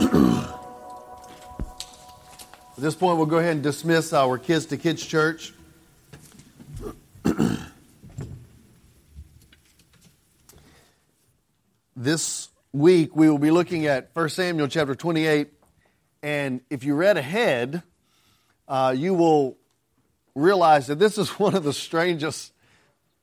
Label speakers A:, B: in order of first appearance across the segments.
A: At this point, we'll go ahead and dismiss our Kids to Kids Church. this week, we will be looking at 1 Samuel chapter 28. And if you read ahead, uh, you will realize that this is one of the strangest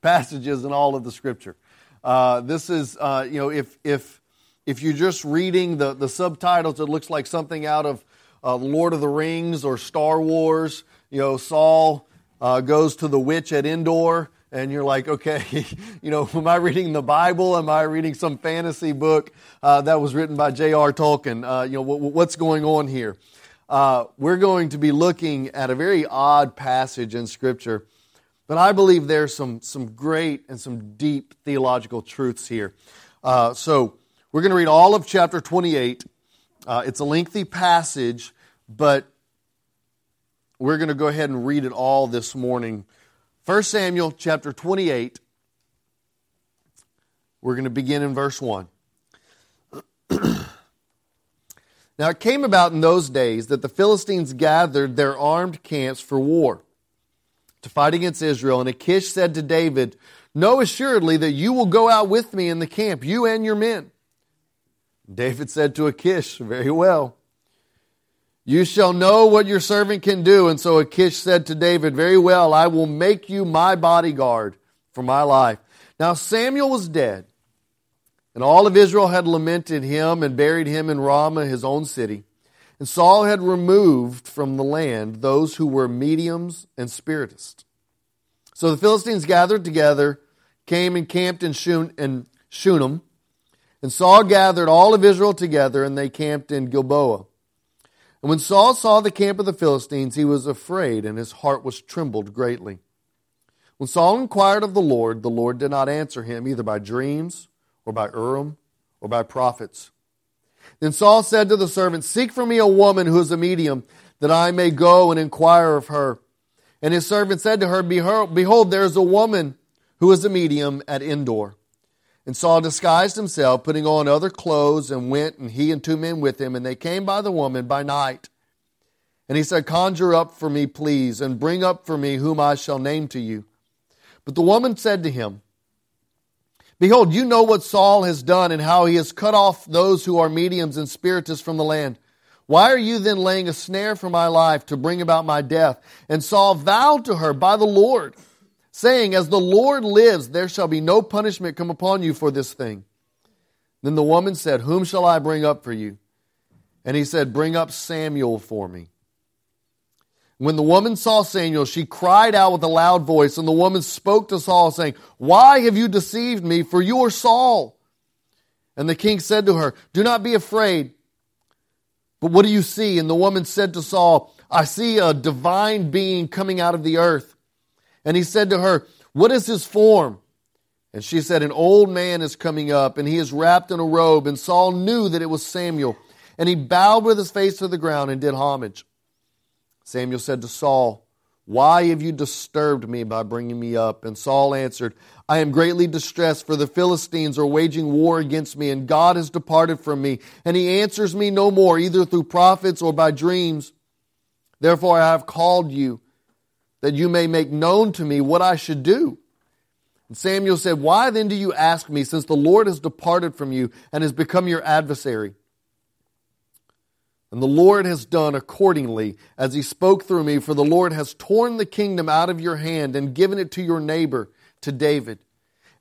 A: passages in all of the Scripture. Uh, this is, uh, you know, if, if, if you're just reading the, the subtitles, it looks like something out of uh, Lord of the Rings or Star Wars. You know, Saul uh, goes to the witch at Endor, and you're like, okay, you know, am I reading the Bible? Am I reading some fantasy book uh, that was written by J.R. Tolkien? Uh, you know, w- what's going on here? Uh, we're going to be looking at a very odd passage in Scripture, but I believe there's some some great and some deep theological truths here. Uh, so we're going to read all of chapter 28 uh, it's a lengthy passage, but we're going to go ahead and read it all this morning. 1 Samuel chapter 28. We're going to begin in verse 1. now it came about in those days that the Philistines gathered their armed camps for war to fight against Israel. And Achish said to David, Know assuredly that you will go out with me in the camp, you and your men. David said to Achish, Very well. You shall know what your servant can do. And so Achish said to David, Very well, I will make you my bodyguard for my life. Now Samuel was dead, and all of Israel had lamented him and buried him in Ramah, his own city. And Saul had removed from the land those who were mediums and spiritists. So the Philistines gathered together, came and camped in Shunem and Saul gathered all of Israel together, and they camped in Gilboa. And when Saul saw the camp of the Philistines, he was afraid, and his heart was trembled greatly. When Saul inquired of the Lord, the Lord did not answer him, either by dreams, or by Urim, or by prophets. Then Saul said to the servant, Seek for me a woman who is a medium, that I may go and inquire of her. And his servant said to her, Behold, there is a woman who is a medium at Endor. And Saul disguised himself, putting on other clothes, and went, and he and two men with him, and they came by the woman by night. And he said, Conjure up for me, please, and bring up for me whom I shall name to you. But the woman said to him, Behold, you know what Saul has done, and how he has cut off those who are mediums and spiritists from the land. Why are you then laying a snare for my life to bring about my death? And Saul vowed to her by the Lord saying, As the Lord lives, there shall be no punishment come upon you for this thing. Then the woman said, Whom shall I bring up for you? And he said, Bring up Samuel for me. When the woman saw Samuel, she cried out with a loud voice, and the woman spoke to Saul, saying, Why have you deceived me? For you are Saul. And the king said to her, Do not be afraid. But what do you see? And the woman said to Saul, I see a divine being coming out of the earth. And he said to her, What is his form? And she said, An old man is coming up, and he is wrapped in a robe. And Saul knew that it was Samuel. And he bowed with his face to the ground and did homage. Samuel said to Saul, Why have you disturbed me by bringing me up? And Saul answered, I am greatly distressed, for the Philistines are waging war against me, and God has departed from me. And he answers me no more, either through prophets or by dreams. Therefore I have called you that you may make known to me what I should do. And Samuel said, Why then do you ask me, since the Lord has departed from you and has become your adversary? And the Lord has done accordingly as he spoke through me, for the Lord has torn the kingdom out of your hand and given it to your neighbor, to David.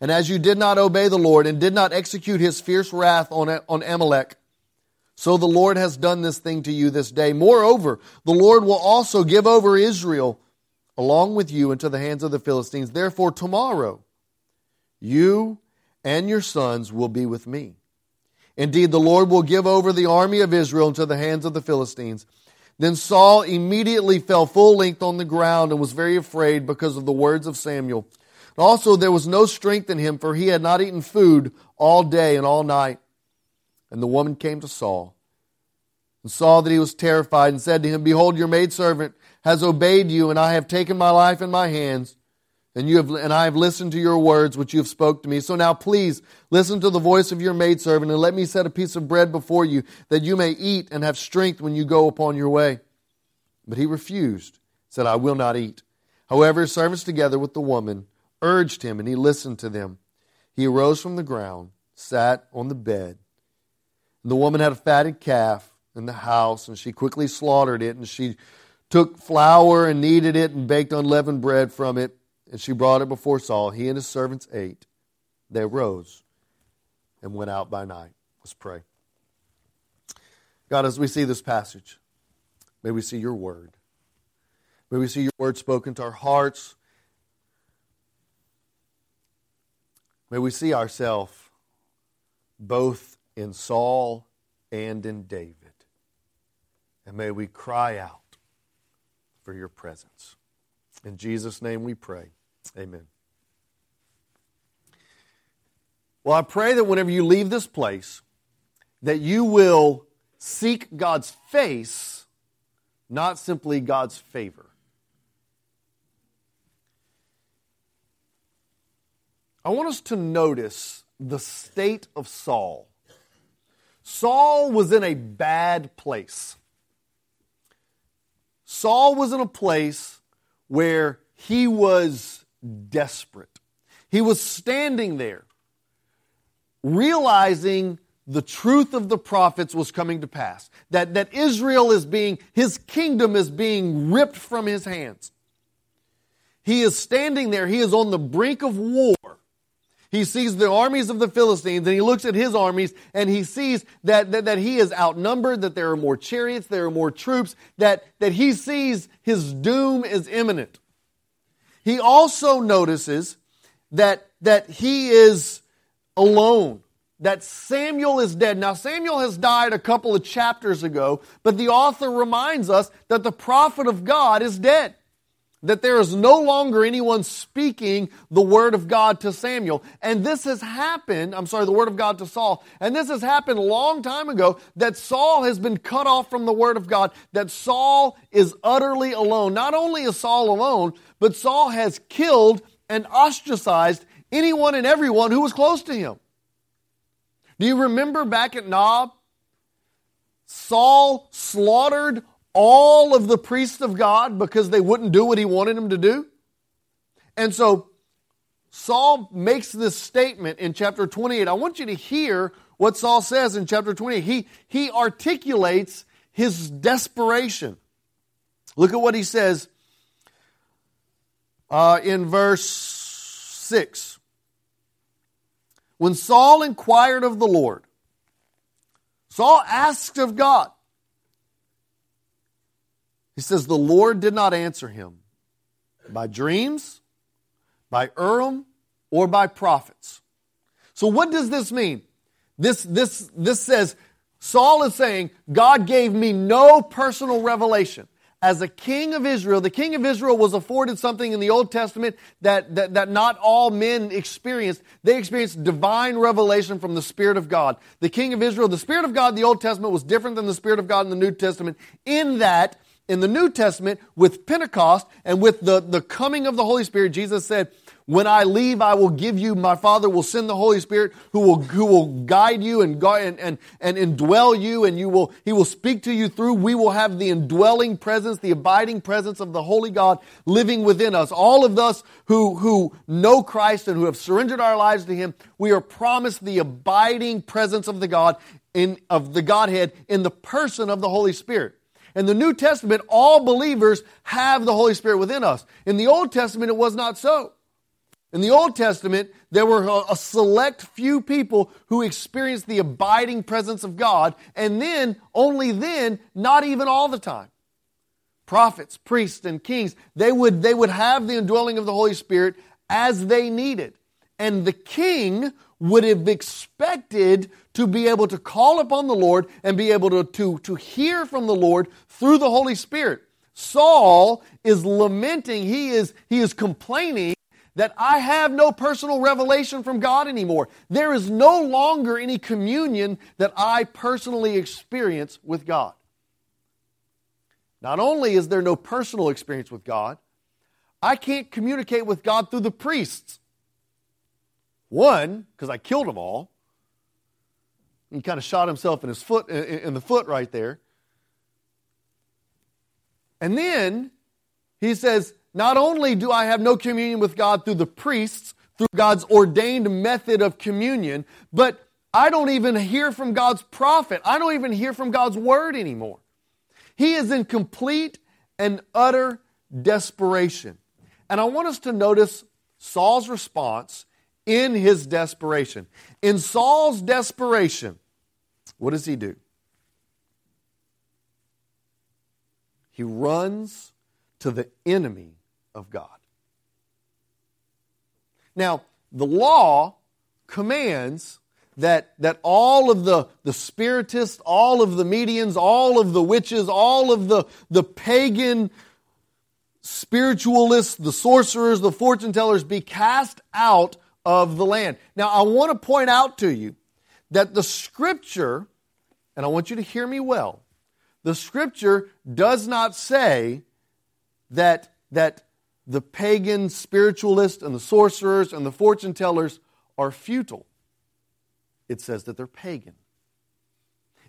A: And as you did not obey the Lord and did not execute his fierce wrath on, on Amalek, so the Lord has done this thing to you this day. Moreover, the Lord will also give over Israel along with you into the hands of the Philistines. Therefore, tomorrow you and your sons will be with me. Indeed, the Lord will give over the army of Israel into the hands of the Philistines. Then Saul immediately fell full length on the ground and was very afraid because of the words of Samuel. Also, there was no strength in him, for he had not eaten food all day and all night. And the woman came to Saul and saw that he was terrified and said to him, Behold, your maidservant has obeyed you, and I have taken my life in my hands. and you have and I have listened to your words which you have spoke to me. So now please listen to the voice of your maidservant and let me set a piece of bread before you that you may eat and have strength when you go upon your way. But he refused, said, I will not eat. However, his servants together with the woman urged him, and he listened to them. He arose from the ground, sat on the bed. And the woman had a fatted calf in the house, and she quickly slaughtered it, and she took flour and kneaded it and baked unleavened bread from it, and she brought it before Saul. He and his servants ate. They rose and went out by night. Let's pray. God, as we see this passage, may we see your word. May we see your word spoken to our hearts. May we see ourselves both in Saul and in David. And may we cry out for your presence. In Jesus' name we pray. Amen. Well, I pray that whenever you leave this place, that you will seek God's face, not simply God's favor. I want us to notice the state of Saul. Saul was in a bad place. Saul was in a place where he was desperate. He was standing there, realizing the truth of the prophets was coming to pass. That, that Israel is being, his kingdom is being ripped from his hands. He is standing there, he is on the brink of war. He sees the armies of the Philistines and he looks at his armies and he sees that, that, that he is outnumbered, that there are more chariots, there are more troops, that, that he sees his doom is imminent. He also notices that, that he is alone, that Samuel is dead. Now, Samuel has died a couple of chapters ago, but the author reminds us that the prophet of God is dead that there is no longer anyone speaking the word of God to Samuel. And this has happened, I'm sorry, the word of God to Saul. And this has happened a long time ago that Saul has been cut off from the word of God, that Saul is utterly alone. Not only is Saul alone, but Saul has killed and ostracized anyone and everyone who was close to him. Do you remember back at Nob? Saul slaughtered all of the priests of God because they wouldn't do what he wanted them to do. And so Saul makes this statement in chapter 28. I want you to hear what Saul says in chapter 28. He, he articulates his desperation. Look at what he says uh, in verse 6. When Saul inquired of the Lord, Saul asked of God, he says, The Lord did not answer him by dreams, by Urim, or by prophets. So, what does this mean? This, this, this says, Saul is saying, God gave me no personal revelation. As a king of Israel, the king of Israel was afforded something in the Old Testament that, that, that not all men experienced. They experienced divine revelation from the Spirit of God. The king of Israel, the Spirit of God in the Old Testament was different than the Spirit of God in the New Testament in that in the New Testament with Pentecost and with the, the coming of the Holy Spirit, Jesus said, when I leave, I will give you, my Father will send the Holy Spirit who will, who will guide you and, and, and, and indwell you and you will, He will speak to you through. We will have the indwelling presence, the abiding presence of the Holy God living within us. All of us who, who know Christ and who have surrendered our lives to Him, we are promised the abiding presence of the God in, of the Godhead in the person of the Holy Spirit. In the New Testament, all believers have the Holy Spirit within us. In the Old Testament, it was not so. In the Old Testament, there were a select few people who experienced the abiding presence of God, and then, only then, not even all the time. Prophets, priests, and kings, they would, they would have the indwelling of the Holy Spirit as they needed. And the king would have expected to be able to call upon the Lord and be able to, to, to hear from the Lord through the Holy Spirit. Saul is lamenting, he is, he is complaining that I have no personal revelation from God anymore. There is no longer any communion that I personally experience with God. Not only is there no personal experience with God, I can't communicate with God through the priests. One, because I killed them all. He kind of shot himself in his foot in the foot right there. And then he says, not only do I have no communion with God through the priests, through God's ordained method of communion, but I don't even hear from God's prophet. I don't even hear from God's word anymore. He is in complete and utter desperation. And I want us to notice Saul's response in his desperation. In Saul's desperation, what does he do? He runs to the enemy of God. Now, the law commands that, that all of the, the spiritists, all of the mediums, all of the witches, all of the, the pagan spiritualists, the sorcerers, the fortune tellers be cast out of the land. Now, I want to point out to you that the scripture, and I want you to hear me well, the scripture does not say that, that the pagan spiritualists and the sorcerers and the fortune tellers are futile. It says that they're pagan.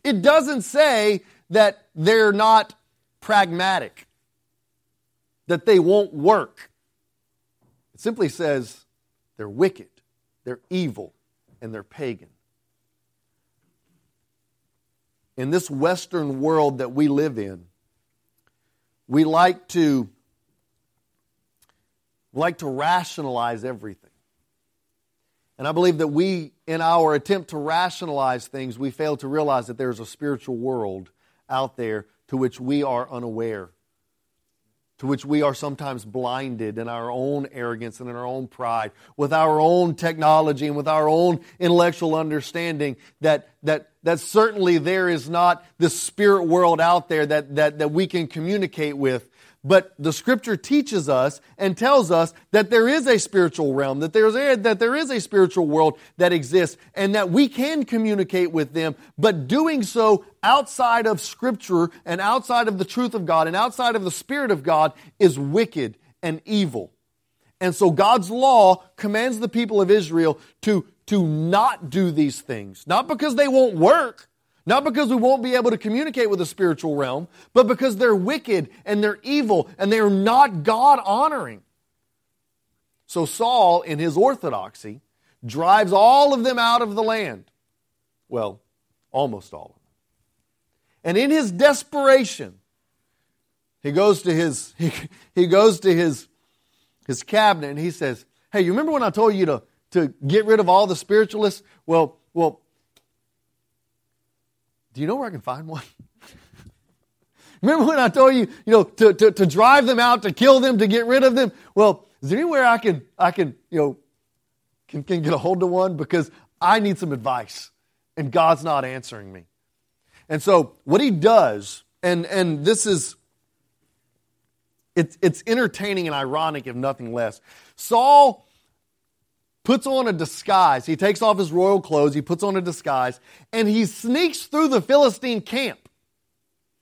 A: It doesn't say that they're not pragmatic, that they won't work. It simply says they're wicked, they're evil, and they're pagan. In this Western world that we live in, we like to like to rationalize everything. And I believe that we, in our attempt to rationalize things, we fail to realize that there's a spiritual world out there to which we are unaware, to which we are sometimes blinded in our own arrogance and in our own pride, with our own technology and with our own intellectual understanding, that, that, that certainly there is not the spirit world out there that, that, that we can communicate with but the scripture teaches us and tells us that there is a spiritual realm, that, there's a, that there is a spiritual world that exists, and that we can communicate with them, but doing so outside of scripture and outside of the truth of God and outside of the Spirit of God is wicked and evil. And so God's law commands the people of Israel to, to not do these things, not because they won't work, not because we won't be able to communicate with the spiritual realm, but because they're wicked and they're evil and they're not God honoring. So Saul, in his orthodoxy, drives all of them out of the land. Well, almost all of them. And in his desperation, he goes to his he, he goes to his his cabinet and he says, Hey, you remember when I told you to, to get rid of all the spiritualists? Well, well, do you know where I can find one? Remember when I told you, you know, to, to, to drive them out, to kill them, to get rid of them? Well, is there anywhere I can, I can, you know, can, can get a hold of one? Because I need some advice and God's not answering me. And so what he does, and, and this is, it's, it's entertaining and ironic if nothing less. Saul puts on a disguise. He takes off his royal clothes, he puts on a disguise, and he sneaks through the Philistine camp.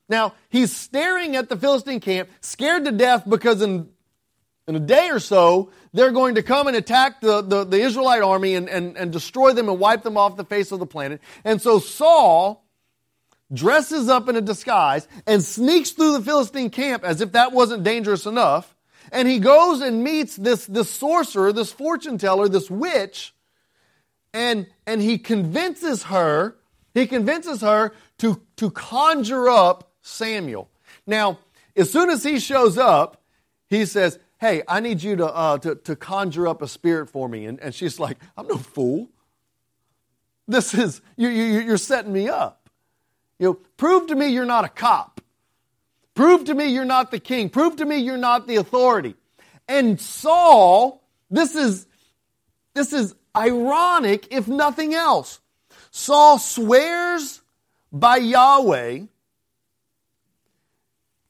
A: Now, he's staring at the Philistine camp, scared to death because in, in a day or so, they're going to come and attack the, the, the Israelite army and, and, and destroy them and wipe them off the face of the planet. And so Saul dresses up in a disguise and sneaks through the Philistine camp as if that wasn't dangerous enough and he goes and meets this, this sorcerer, this fortune teller, this witch, and, and he convinces her, he convinces her to, to conjure up Samuel. Now, as soon as he shows up, he says, Hey, I need you to, uh, to, to conjure up a spirit for me. And, and she's like, I'm no fool. This is, you, you, you're setting me up. You know, prove to me you're not a cop. Prove to me you're not the king. Prove to me you're not the authority. And Saul, this is, this is ironic if nothing else. Saul swears by Yahweh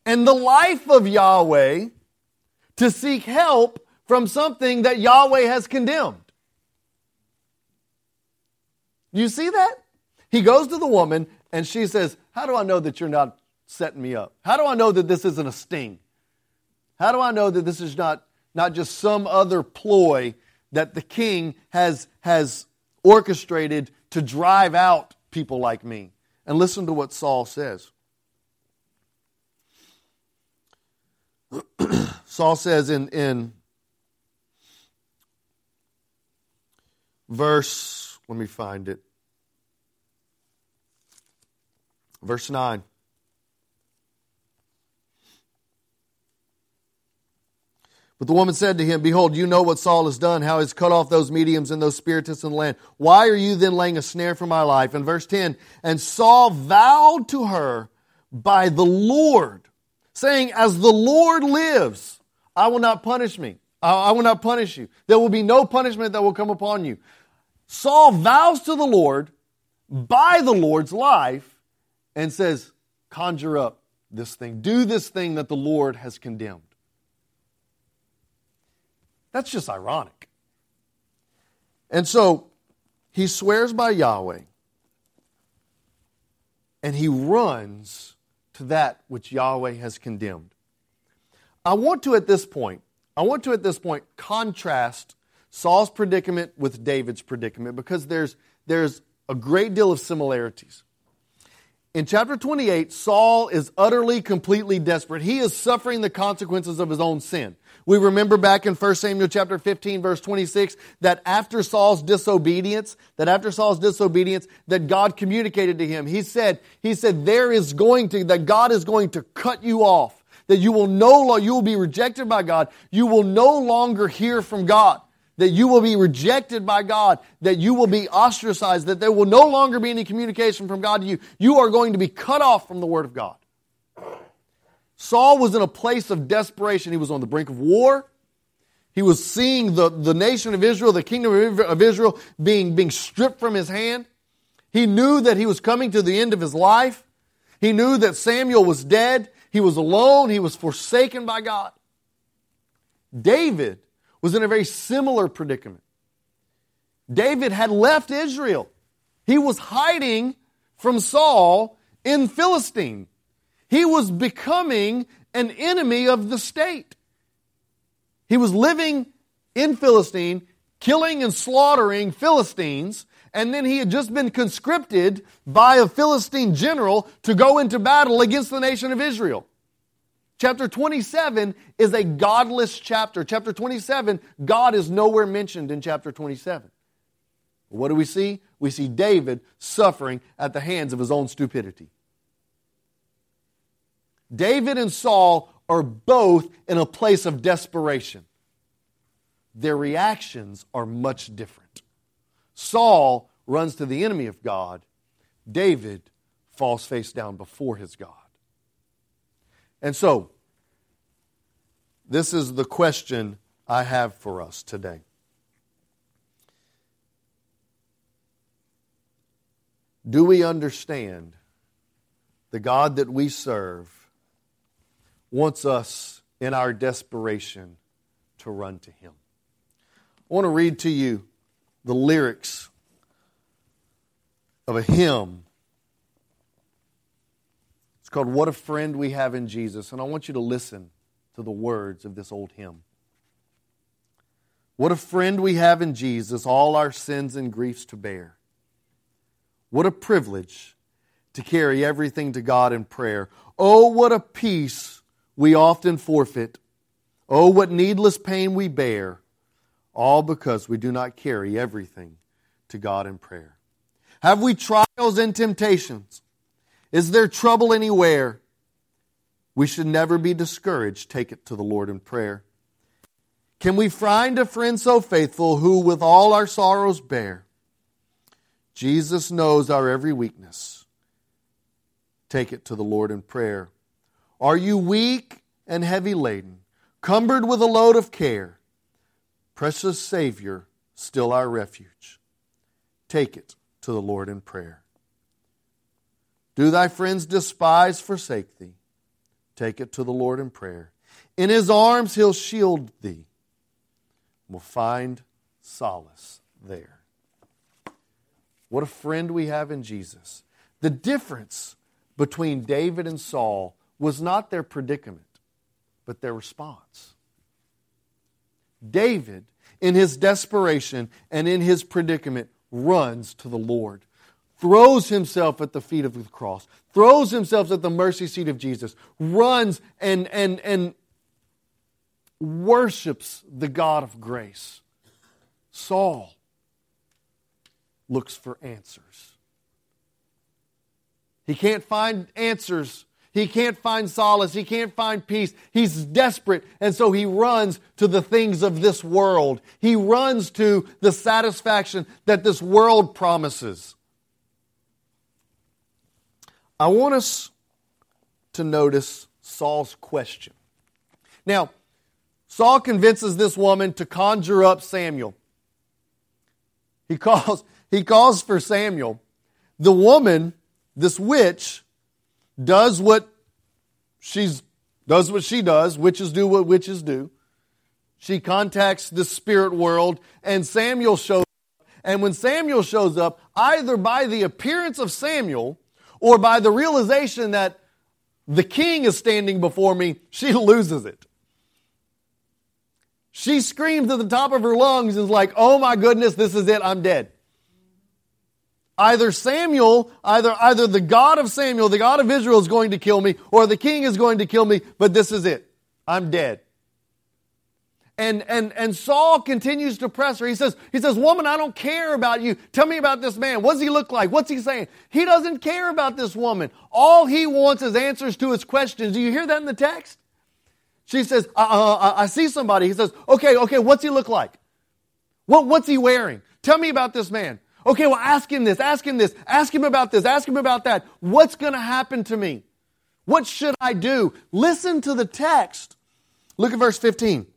A: and the life of Yahweh to seek help from something that Yahweh has condemned. You see that? He goes to the woman and she says, How do I know that you're not setting me up? How do I know that this isn't a sting? How do I know that this is not not just some other ploy that the king has, has orchestrated to drive out people like me. And listen to what Saul says. Saul says in, in verse, let me find it. Verse 9. But the woman said to him, Behold, you know what Saul has done, how he's cut off those mediums and those spiritists in the land. Why are you then laying a snare for my life? And verse 10, and Saul vowed to her by the Lord, saying, As the Lord lives, I will not punish me. I will not punish you. There will be no punishment that will come upon you. Saul vows to the Lord by the Lord's life and says, Conjure up this thing. Do this thing that the Lord has condemned. That's just ironic. And so he swears by Yahweh and he runs to that which Yahweh has condemned. I want to at this point, I want to at this point contrast Saul's predicament with David's predicament because there's, there's a great deal of similarities. In chapter 28, Saul is utterly, completely desperate. He is suffering the consequences of his own sin. We remember back in 1 Samuel chapter 15 verse 26 that after Saul's disobedience, that after Saul's disobedience, that God communicated to him. He said, he said, there is going to, that God is going to cut you off. That you will no longer you will be rejected by God. You will no longer hear from God that you will be rejected by God, that you will be ostracized, that there will no longer be any communication from God to you. You are going to be cut off from the Word of God. Saul was in a place of desperation. He was on the brink of war. He was seeing the, the nation of Israel, the kingdom of Israel, being, being stripped from his hand. He knew that he was coming to the end of his life. He knew that Samuel was dead. He was alone. He was forsaken by God. David was in a very similar predicament. David had left Israel. He was hiding from Saul in Philistine. He was becoming an enemy of the state. He was living in Philistine, killing and slaughtering Philistines, and then he had just been conscripted by a Philistine general to go into battle against the nation of Israel. Chapter 27 is a godless chapter. Chapter 27, God is nowhere mentioned in chapter 27. What do we see? We see David suffering at the hands of his own stupidity. David and Saul are both in a place of desperation. Their reactions are much different. Saul runs to the enemy of God, David falls face down before his God. And so, this is the question I have for us today. Do we understand the God that we serve wants us in our desperation to run to Him. I want to read to you the lyrics of a hymn. It's called What a Friend We Have in Jesus, and I want you to listen to the words of this old hymn. What a friend we have in Jesus, all our sins and griefs to bear. What a privilege to carry everything to God in prayer. Oh, what a peace we often forfeit. Oh, what needless pain we bear, all because we do not carry everything to God in prayer. Have we trials and temptations? Is there trouble anywhere? We should never be discouraged. Take it to the Lord in prayer. Can we find a friend so faithful who with all our sorrows bear? Jesus knows our every weakness. Take it to the Lord in prayer. Are you weak and heavy laden, cumbered with a load of care? Precious Savior, still our refuge. Take it to the Lord in prayer. Do thy friends despise, forsake thee? Take it to the Lord in prayer. In his arms he'll shield thee. We'll find solace there. What a friend we have in Jesus. The difference between David and Saul was not their predicament, but their response. David, in his desperation and in his predicament, runs to the Lord, throws himself at the feet of the cross, throws himself at the mercy seat of Jesus, runs and, and, and worships the God of grace. Saul looks for answers. He can't find answers. He can't find solace. He can't find peace. He's desperate. And so he runs to the things of this world. He runs to the satisfaction that this world promises. I want us to notice Saul's question. Now, Saul convinces this woman to conjure up Samuel. He calls, he calls for Samuel. The woman, this witch, does what she's does what she does. Witches do what witches do. She contacts the spirit world, and Samuel shows up. And when Samuel shows up, either by the appearance of Samuel or by the realization that the king is standing before me, she loses it. She screams at the top of her lungs and is like, oh my goodness, this is it, I'm dead. Either Samuel, either, either the God of Samuel, the God of Israel is going to kill me, or the king is going to kill me, but this is it. I'm dead. And, and, and Saul continues to press her. He says, he says, woman, I don't care about you. Tell me about this man. What does he look like? What's he saying? He doesn't care about this woman. All he wants is answers to his questions. Do you hear that in the text? She says, uh, uh, uh, I see somebody. He says, okay, okay, what's he look like? What, what's he wearing? Tell me about this man. Okay, well, ask him this, ask him this, ask him about this, ask him about that. What's going to happen to me? What should I do? Listen to the text. Look at verse 15.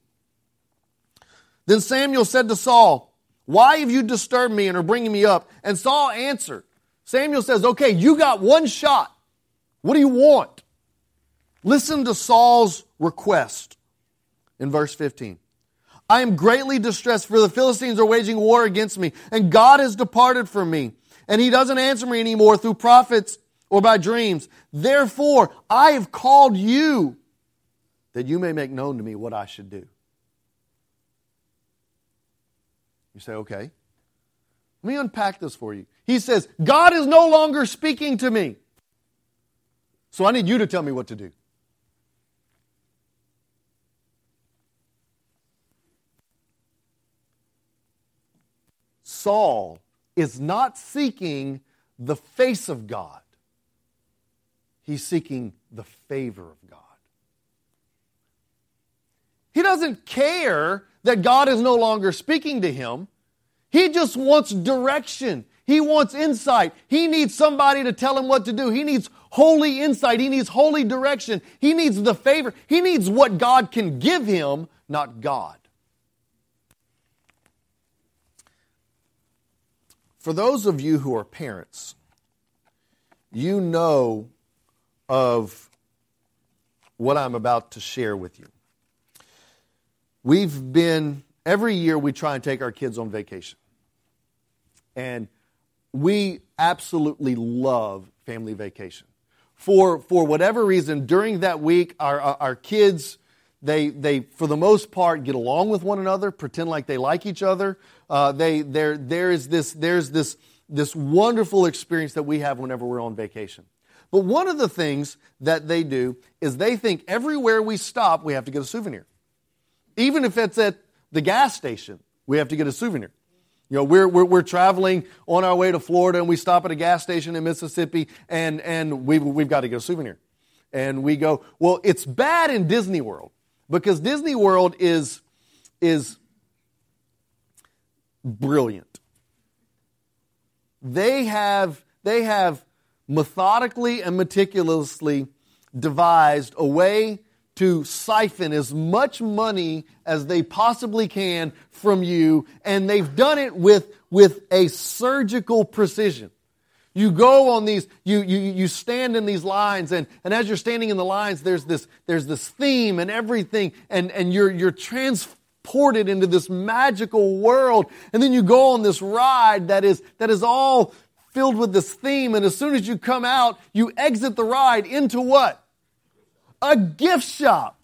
A: Then Samuel said to Saul, Why have you disturbed me and are bringing me up? And Saul answered. Samuel says, Okay, you got one shot. What do you want? Listen to Saul's request in verse 15. I am greatly distressed, for the Philistines are waging war against me, and God has departed from me, and he doesn't answer me anymore through prophets or by dreams. Therefore, I have called you that you may make known to me what I should do. You say, okay. Let me unpack this for you. He says, God is no longer speaking to me. So I need you to tell me what to do. Saul is not seeking the face of God, he's seeking the favor of God. He doesn't care that God is no longer speaking to him. He just wants direction. He wants insight. He needs somebody to tell him what to do. He needs holy insight. He needs holy direction. He needs the favor. He needs what God can give him, not God. For those of you who are parents, you know of what I'm about to share with you. We've been, every year we try and take our kids on vacation. And we absolutely love family vacation. For, for whatever reason, during that week, our, our kids, they, they, for the most part, get along with one another, pretend like they like each other. Uh, they, there, there is this, there's this, this wonderful experience that we have whenever we're on vacation. But one of the things that they do is they think everywhere we stop, we have to get a souvenir. Even if it's at the gas station, we have to get a souvenir. You know, we're, we're, we're, traveling on our way to Florida and we stop at a gas station in Mississippi and, and we've, we've got to get a souvenir. And we go, well, it's bad in Disney World because Disney World is, is brilliant. They have, they have methodically and meticulously devised a way to siphon as much money as they possibly can from you, and they've done it with, with a surgical precision. You go on these, you, you, you stand in these lines, and, and as you're standing in the lines, there's this, there's this theme and everything, and, and you're, you're transported into this magical world. And then you go on this ride that is, that is all filled with this theme, and as soon as you come out, you exit the ride into what? A gift shop.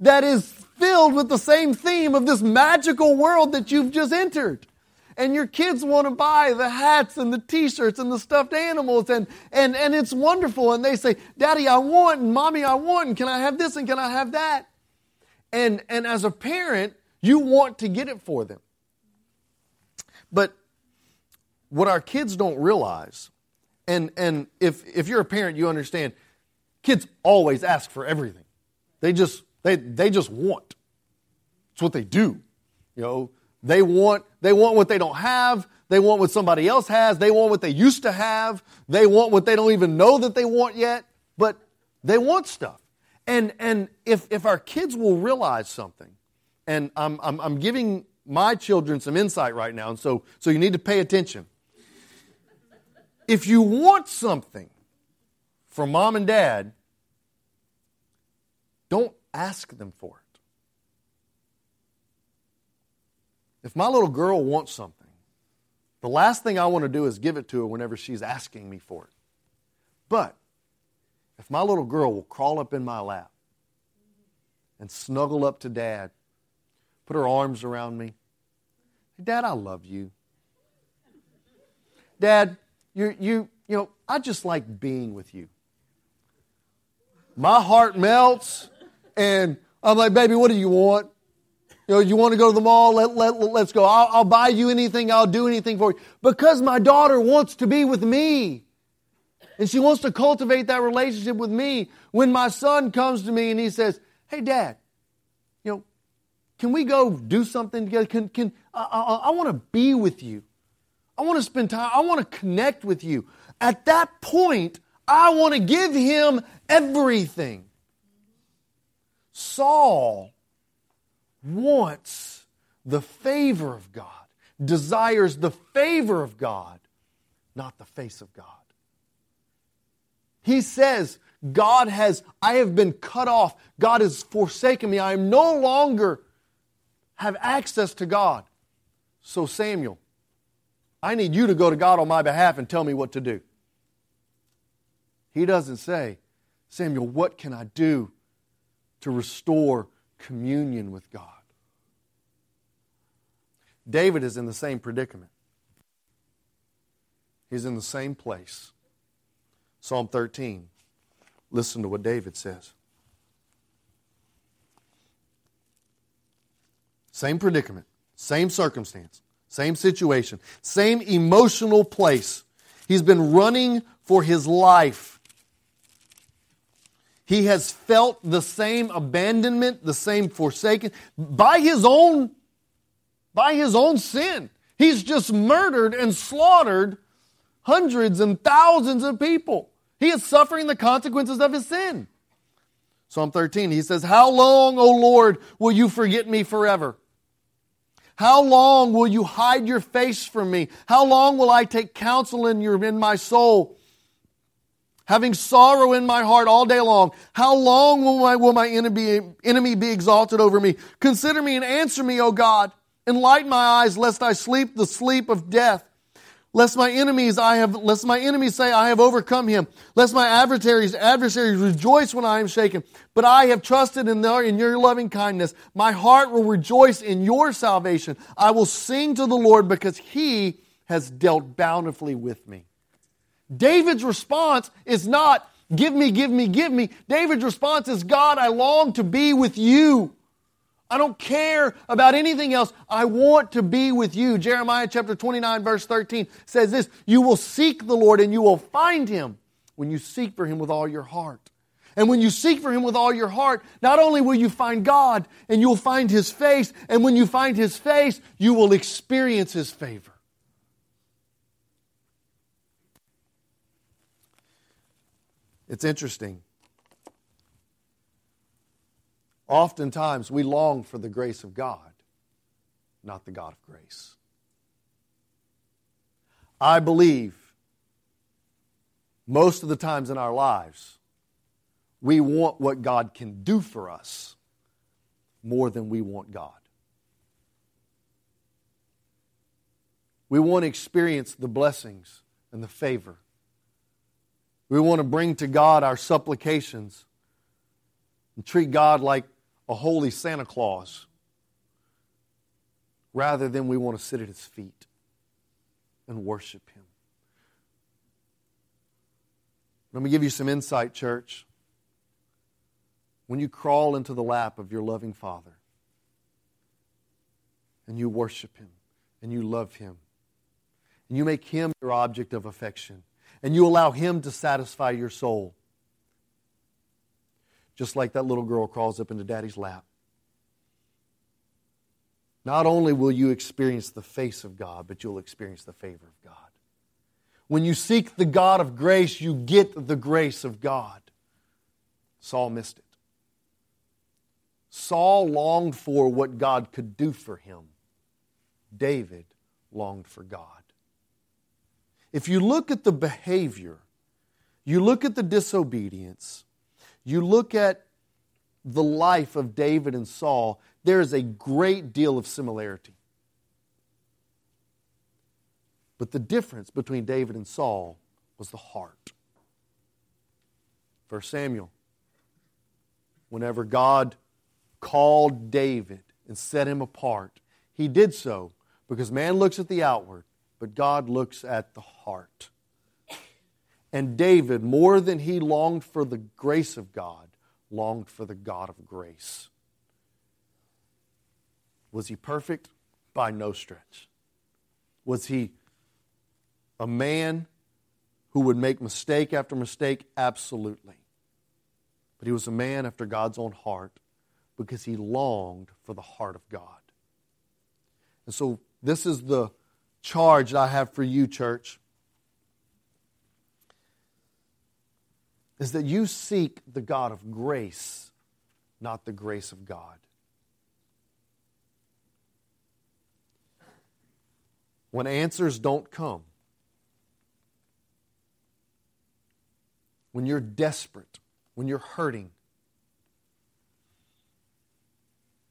A: that is filled with the same theme of this magical world that you've just entered. And your kids want to buy the hats and the t-shirts and the stuffed animals and, and, and it's wonderful. And they say, Daddy, I want, and Mommy, I want, and can I have this and can I have that? And, and as a parent, you want to get it for them. But what our kids don't realize, and, and if, if you're a parent, you understand, kids always ask for everything. They just, they, they just want. It's what they do. You know, they want, they want what they don't have. They want what somebody else has. They want what they used to have. They want what they don't even know that they want yet. But they want stuff. And, and if, if our kids will realize something, and I'm, I'm, I'm giving my children some insight right now, and so, so you need to pay attention. If you want something from mom and dad, don't ask them for it. If my little girl wants something, the last thing I want to do is give it to her whenever she's asking me for it. But if my little girl will crawl up in my lap and snuggle up to dad, put her arms around me, Dad, I love you. Dad, you, you, you know, I just like being with you. My heart melts, and I'm like, baby, what do you want? You know, you want to go to the mall? Let, let, let's go. I'll, I'll buy you anything. I'll do anything for you. Because my daughter wants to be with me. And she wants to cultivate that relationship with me. When my son comes to me and he says, Hey, dad, you know, can we go do something together? Can, can, I, I, I want to be with you. I want to spend time. I want to connect with you. At that point, I want to give him everything. Saul wants the favor of God, desires the favor of God, not the face of God. He says, God has, I have been cut off. God has forsaken me. I am no longer have access to God. So, Samuel, I need you to go to God on my behalf and tell me what to do. He doesn't say, Samuel, what can I do to restore communion with God? David is in the same predicament. He's in the same place. Psalm 13. Listen to what David says. Same predicament, same circumstance, same situation, same emotional place. He's been running for his life. He has felt the same abandonment, the same forsaken by his own by his own sin. He's just murdered and slaughtered hundreds and thousands of people. He is suffering the consequences of his sin. Psalm 13, he says, How long, O Lord, will you forget me forever? How long will you hide your face from me? How long will I take counsel in your in my soul? Having sorrow in my heart all day long. How long will my, will my enemy, enemy be exalted over me? Consider me and answer me, O God. Enlighten my eyes, lest I sleep the sleep of death lest my enemies I have lest my enemies say I have overcome him, lest my adversaries adversaries rejoice when I am shaken. But I have trusted in, in your loving kindness. My heart will rejoice in your salvation. I will sing to the Lord because he has dealt bountifully with me. David's response is not give me, give me, give me. David's response is God, I long to be with you. I don't care about anything else. I want to be with you. Jeremiah chapter 29 verse 13 says this, you will seek the Lord and you will find him when you seek for him with all your heart. And when you seek for him with all your heart, not only will you find God and you'll find his face, and when you find his face, you will experience his favor. It's interesting. Oftentimes, we long for the grace of God, not the God of grace. I believe most of the times in our lives, we want what God can do for us more than we want God. We want to experience the blessings and the favor. We want to bring to God our supplications and treat God like a holy Santa Claus rather than we want to sit at his feet and worship him. Let me give you some insight, church. When you crawl into the lap of your loving Father and you worship him and you love him and you make him your object of affection and you allow him to satisfy your soul, just like that little girl crawls up into daddy's lap. Not only will you experience the face of God, but you'll experience the favor of God. When you seek the God of grace, you get the grace of God. Saul missed it. Saul longed for what God could do for him. David longed for God. If you look at the behavior, you look at the disobedience, you look at the life of David and Saul, there is a great deal of similarity. But the difference between David and Saul was the heart. 1 Samuel, whenever God called David and set him apart, he did so because man looks at the outward, but God looks at the heart. And David, more than he longed for the grace of God, longed for the God of grace. Was he perfect? By no stretch. Was he a man who would make mistake after mistake? Absolutely. But he was a man after God's own heart because he longed for the heart of God. And so, this is the charge that I have for you, church. Is that you seek the God of grace, not the grace of God. When answers don't come, when you're desperate, when you're hurting,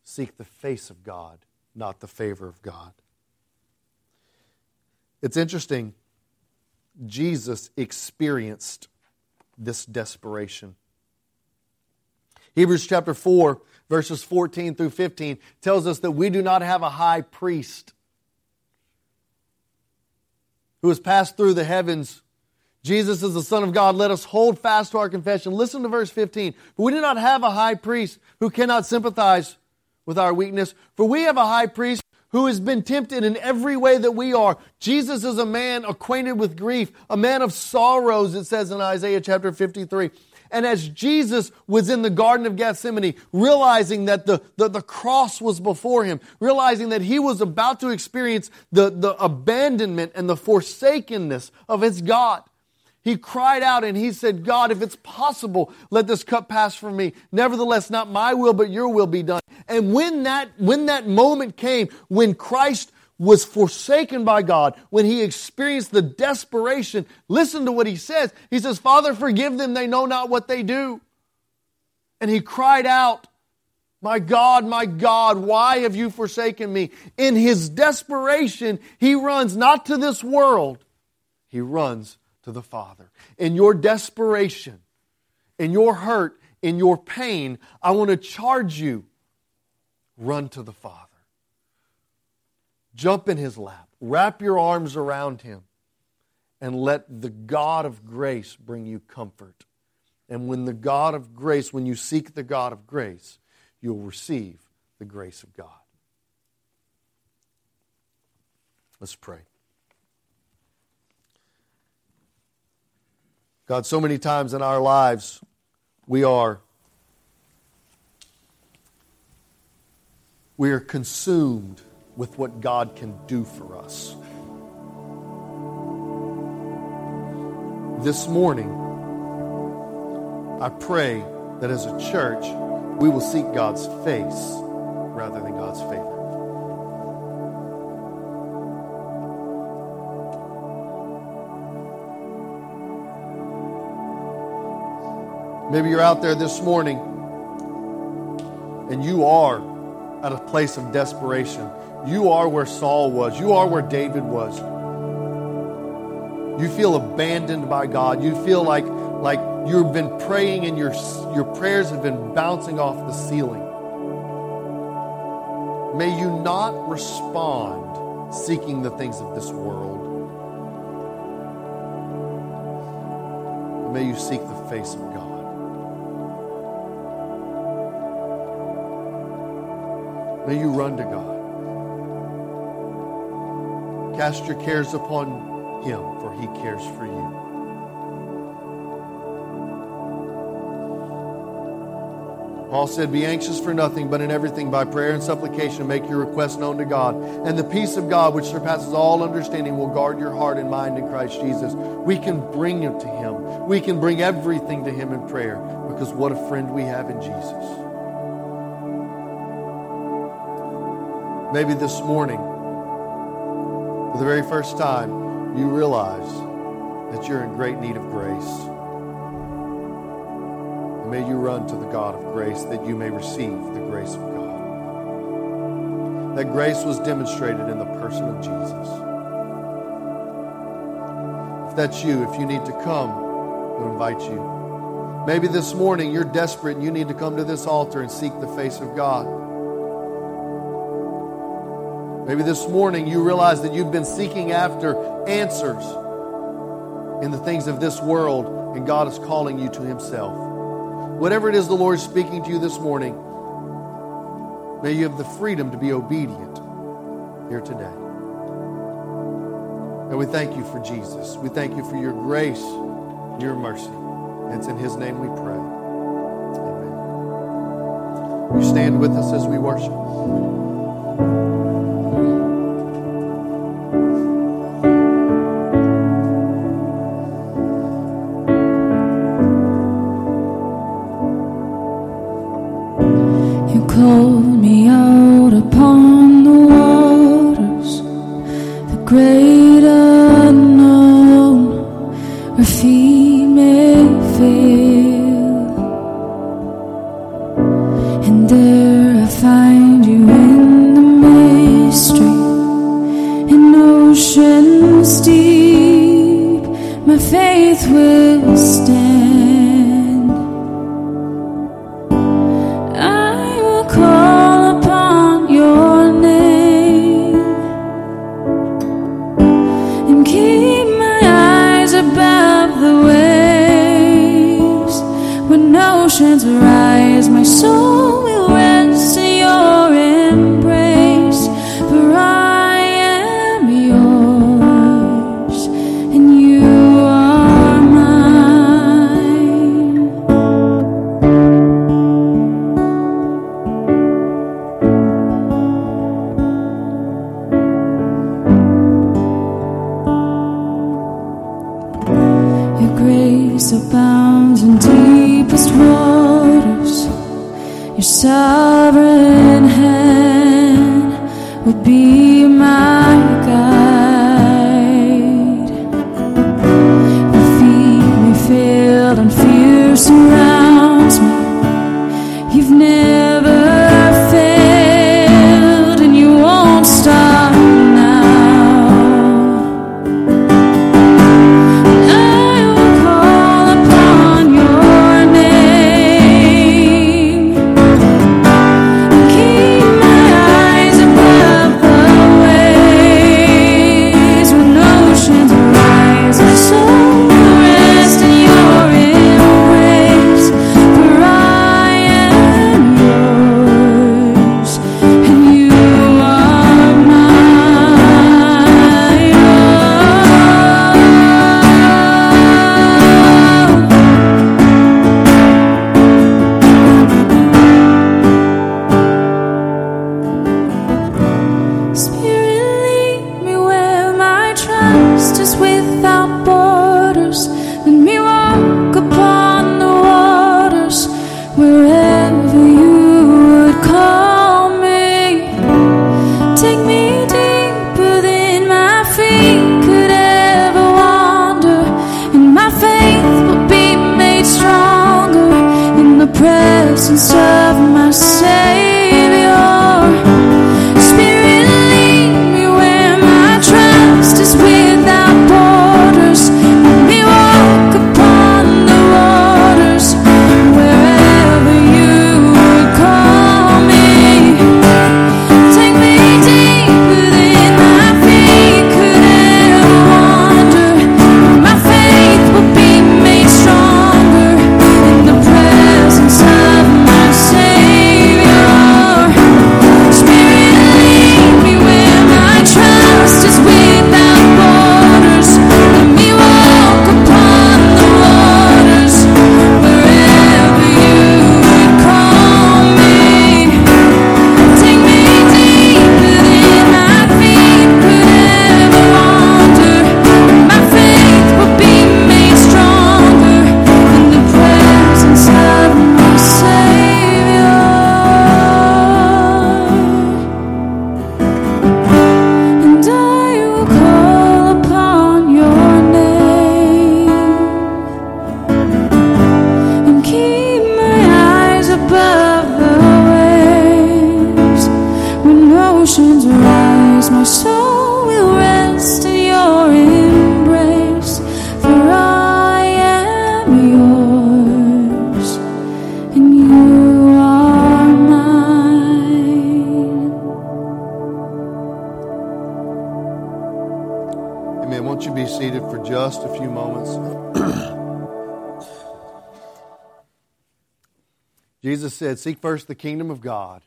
A: seek the face of God, not the favor of God. It's interesting, Jesus experienced this desperation. Hebrews chapter 4, verses 14 through 15 tells us that we do not have a high priest who has passed through the heavens Jesus is the Son of God. Let us hold fast to our confession. Listen to verse 15. For we do not have a high priest who cannot sympathize with our weakness, for we have a high priest who has been tempted in every way that we are. Jesus is a man acquainted with grief, a man of sorrows, it says in Isaiah chapter 53. And as Jesus was in the Garden of Gethsemane, realizing that the, the, the, cross was before him, realizing that he was about to experience the, the abandonment and the forsakenness of his God, he cried out and he said, God, if it's possible, let this cup pass from me. Nevertheless, not my will, but your will be done. And when that, when that moment came, when Christ was forsaken by God, when he experienced the desperation, listen to what he says. He says, Father, forgive them. They know not what they do. And he cried out, my God, my God, why have you forsaken me? In his desperation, he runs not to this world, he runs to the Father. In your desperation, in your hurt, in your pain, I want to charge you run to the Father. Jump in His lap, wrap your arms around Him, and let the God of grace bring you comfort. And when the God of grace, when you seek the God of grace, you'll receive the grace of God. Let's pray. God, so many times in our lives, we are we are consumed with what God can do for us. This morning, I pray that as a church, we will seek God's face rather than God's favor. Maybe you're out there this morning and you are at a place of desperation. You are where Saul was. You are where David was. You feel abandoned by God. You feel like, like you've been praying and your, your prayers have been bouncing off the ceiling.
B: May you not respond seeking the things of this world. May you seek the face of God. May you run to God. Cast your cares upon Him, for He cares for you. Paul said, Be anxious for nothing, but in everything by prayer and supplication make your request known to God. And the peace of God, which surpasses all understanding, will guard your heart and mind in Christ Jesus. We can bring it to Him. We can bring everything to Him in prayer because what a friend we have in Jesus. Maybe this morning, for the very first time, you realize that you're in great need of grace. And may you run to the God of grace that you may receive the grace of God. That grace was demonstrated in the person of Jesus. If that's you, if you need to come, we invite you. Maybe this morning you're desperate and you need to come to this altar and seek the face of God. Maybe this morning you realize that you've been seeking after answers in the things of this world, and God is calling you to Himself. Whatever it is the Lord is speaking to you this morning, may you have the freedom to be obedient here today. And we thank you for Jesus. We thank you for your grace, your mercy. It's in His name we pray. Amen. You stand with us as we worship.
A: oceans rise, my soul. Said, Seek first the kingdom of God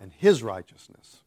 A: and his righteousness,